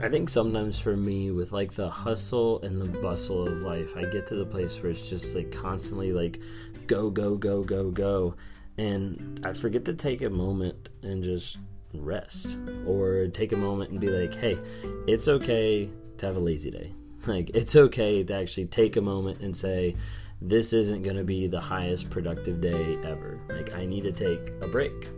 I think sometimes for me, with like the hustle and the bustle of life, I get to the place where it's just like constantly like go, go, go, go, go. And I forget to take a moment and just rest or take a moment and be like, hey, it's okay to have a lazy day. Like, it's okay to actually take a moment and say, this isn't going to be the highest productive day ever. Like, I need to take a break.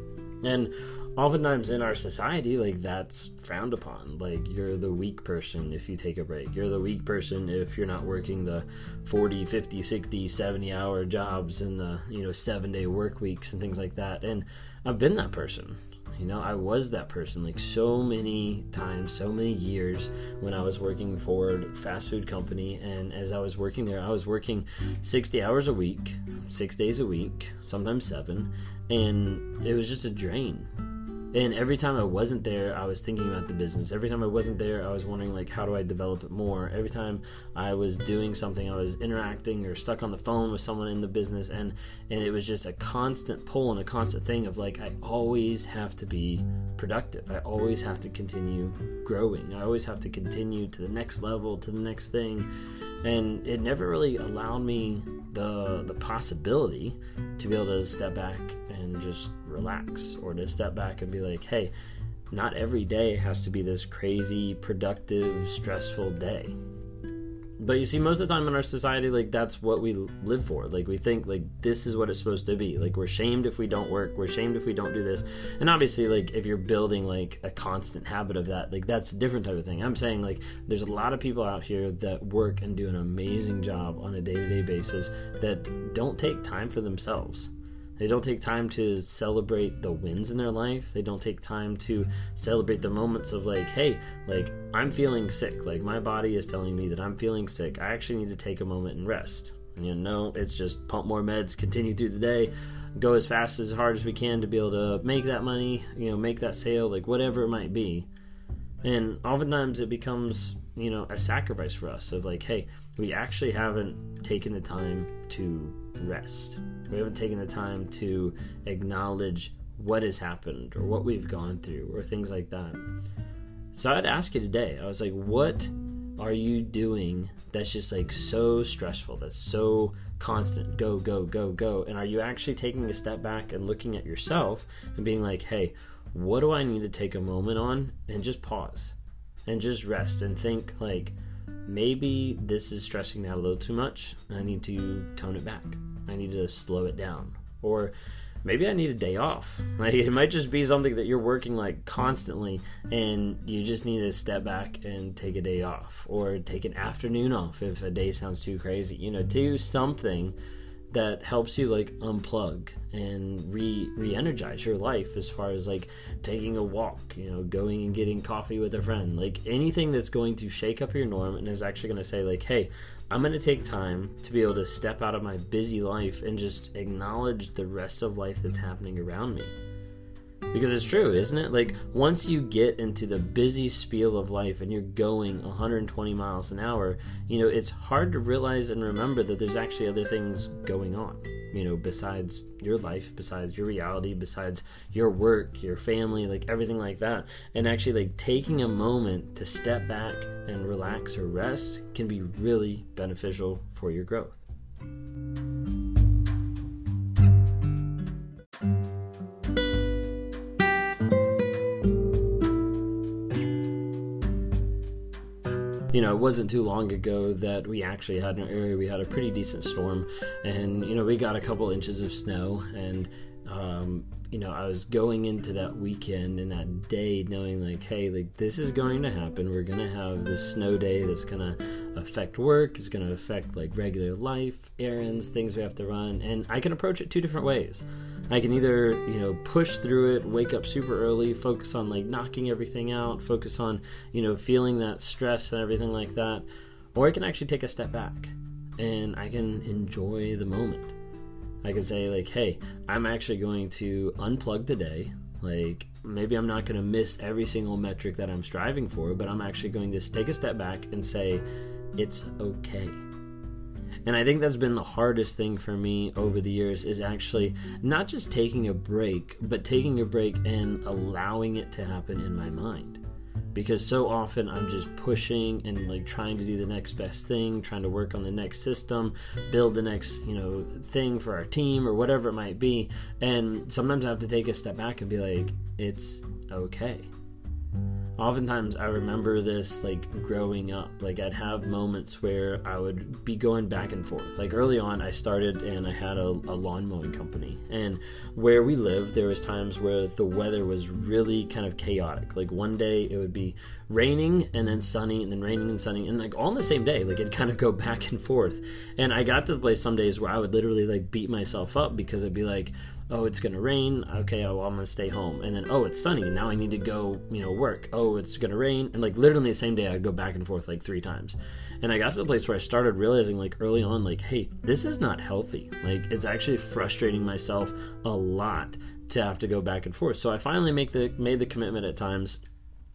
And oftentimes in our society like that's frowned upon. Like you're the weak person if you take a break. You're the weak person if you're not working the 40 50 60 70 hour jobs and the you know seven day work weeks and things like that. And i've been that person. You know i was that person like so many times so many years when i was working for a fast food company. And as i was working there i was working 60 hours a week six days a week sometimes seven. And it was just a drain and every time I wasn't there, I was thinking about the business. Every time I wasn't there, I was wondering like how do I develop it more. Every time I was doing something, I was interacting or stuck on the phone with someone in the business and and it was just a constant pull and a constant thing of like I always have to be productive. I always have to continue growing. I always have to continue to the next level, to the next thing. And it never really allowed me the the possibility to be able to step back and just relax or to step back and be like, hey, not every day has to be this crazy, productive, stressful day. But you see, most of the time in our society, like that's what we live for. Like we think like this is what it's supposed to be. Like we're shamed if we don't work. We're shamed if we don't do this. And obviously, like if you're building like a constant habit of that, like that's a different type of thing. I'm saying like there's a lot of people out here that work and do an amazing job on a day to day basis that don't take time for themselves they don't take time to celebrate the wins in their life. They don't take time to celebrate the moments of like, hey, like I'm feeling sick. Like my body is telling me that I'm feeling sick. I actually need to take a moment and rest. You know, it's just pump more meds, continue through the day, go as fast as hard as we can to be able to make that money, you know, make that sale, like whatever it might be. And oftentimes it becomes, you know, a sacrifice for us of like, hey, we actually haven't taken the time to rest. We haven't taken the time to acknowledge what has happened or what we've gone through or things like that. So I'd ask you today, I was like, what are you doing that's just like so stressful, that's so constant, go, go, go, go? And are you actually taking a step back and looking at yourself and being like, hey, what do I need to take a moment on and just pause and just rest and think, like, maybe this is stressing me out a little too much. I need to tone it back. I need to slow it down. Or maybe I need a day off. Like it might just be something that you're working like constantly and you just need to step back and take a day off or take an afternoon off if a day sounds too crazy. You know, do something that helps you like unplug and re re-energize your life as far as like taking a walk you know going and getting coffee with a friend. Like anything that's going to shake up your norm and is actually going to say like hey i'm going to take time to be able to step out of my busy life and just acknowledge the rest of life that's happening around me because it's true, isn't it? Like once you get into the busy spiel of life and you're going 120 miles an hour, you know, it's hard to realize and remember that there's actually other things going on, you know, besides your life, besides your reality, besides your work, your family, like everything like that. And actually like taking a moment to step back and relax or rest can be really beneficial for your growth. You know, it wasn't too long ago that we actually had an area we had a pretty decent storm, and you know, we got a couple inches of snow, and um, you know, I was going into that weekend and that day knowing like, hey, like this is going to happen. We're gonna have this snow day that's gonna affect work. It's gonna affect like regular life, errands, things we have to run, and I can approach it two different ways. I can either you know push through it, wake up super early, focus on like knocking everything out, focus on you know feeling that stress and everything like that, or I can actually take a step back and I can enjoy the moment I can say like, hey, I'm actually going to unplug today. Like maybe I'm not going to miss every single metric that I'm striving for, but I'm actually going to take a step back and say it's okay. And I think that's been the hardest thing for me over the years is actually not just taking a break, but taking a break and allowing it to happen in my mind because so often I'm just pushing and like trying to do the next best thing, trying to work on the next system, build the next, you know, thing for our team or whatever it might be. And sometimes I have to take a step back and be like, it's okay oftentimes I remember this like growing up. Like I'd have moments where I would be going back and forth. Like early on, I started and I had a, a lawn mowing company, and where we lived, there was times where the weather was really kind of chaotic. Like one day it would be raining and then sunny and then raining and sunny and like all in the same day. Like it'd kind of go back and forth. And I got to the place some days where I would literally like beat myself up because it'd be like oh it's gonna rain okay oh, i'm gonna stay home. And then oh it's sunny now i need to go you know work. Oh it's gonna rain. And like literally the same day i'd go back and forth like three times. And i got to the place where i started realizing like early on like hey this is not healthy. Like it's actually frustrating myself a lot to have to go back and forth. So i finally make the made the commitment at times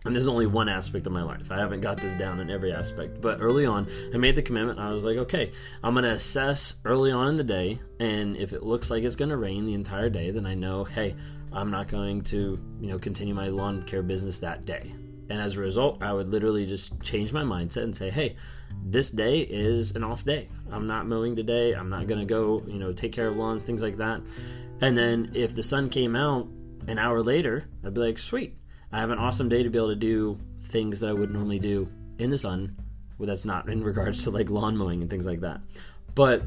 and this is only one aspect of my life. I haven't got this down in every aspect. But early on, I made the commitment. I was like, okay, I'm going to assess early on in the day. And if it looks like it's going to rain the entire day, then I know, hey, I'm not going to, you know, continue my lawn care business that day. And as a result, I would literally just change my mindset and say, hey, this day is an off day. I'm not mowing today. I'm not going to go, you know, take care of lawns, things like that. And then if the sun came out an hour later, I'd be like, sweet I have an awesome day to be able to do things that I would normally do in the sun. Well, that's not in regards to like lawn mowing and things like that. But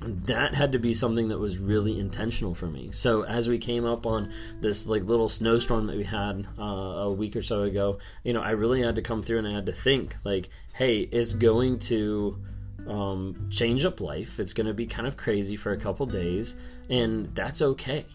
that had to be something that was really intentional for me. So as we came up on this like little snowstorm that we had uh, a week or so ago, you know, I really had to come through and I had to think like, hey, it's going to um, change up life. It's going to be kind of crazy for a couple days, and that's okay.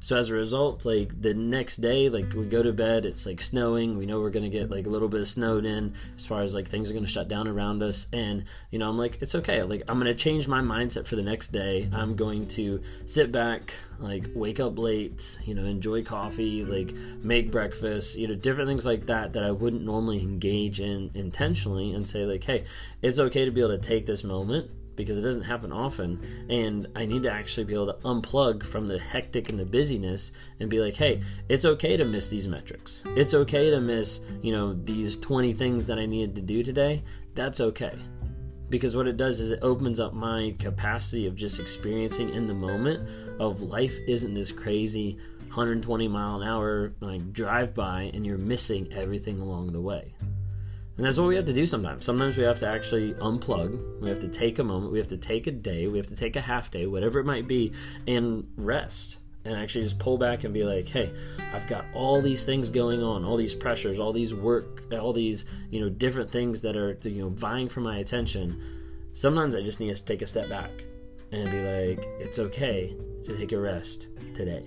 So as a result, like the next day, like we go to bed, it's like snowing. We know we're gonna get like a little bit of snowed in as far as like things are gonna shut down around us. And you know, I'm like, it's okay. Like I'm gonna change my mindset for the next day. I'm going to sit back, like wake up late, you know, enjoy coffee, like make breakfast, you know, different things like that that I wouldn't normally engage in intentionally, and say like, hey, it's okay to be able to take this moment because it doesn't happen often. And I need to actually be able to unplug from the hectic and the busyness and be like, hey, it's okay to miss these metrics. It's okay to miss, you know, these 20 things that I needed to do today. That's okay. Because what it does is it opens up my capacity of just experiencing in the moment of life isn't this crazy 120 mile an hour like drive by and you're missing everything along the way. And that's what we have to mm. do sometimes. Sometimes we have to actually unplug. We have to take a moment. We have to take a day. We have to take a half day, whatever it might be, and rest. And actually just pull back and be like, hey, I've got all these things going on, all these pressures, all these work, all these, you know, different things that are, you know, vying for my attention. Sometimes I just need to take a step back and be like, it's okay to take a rest today.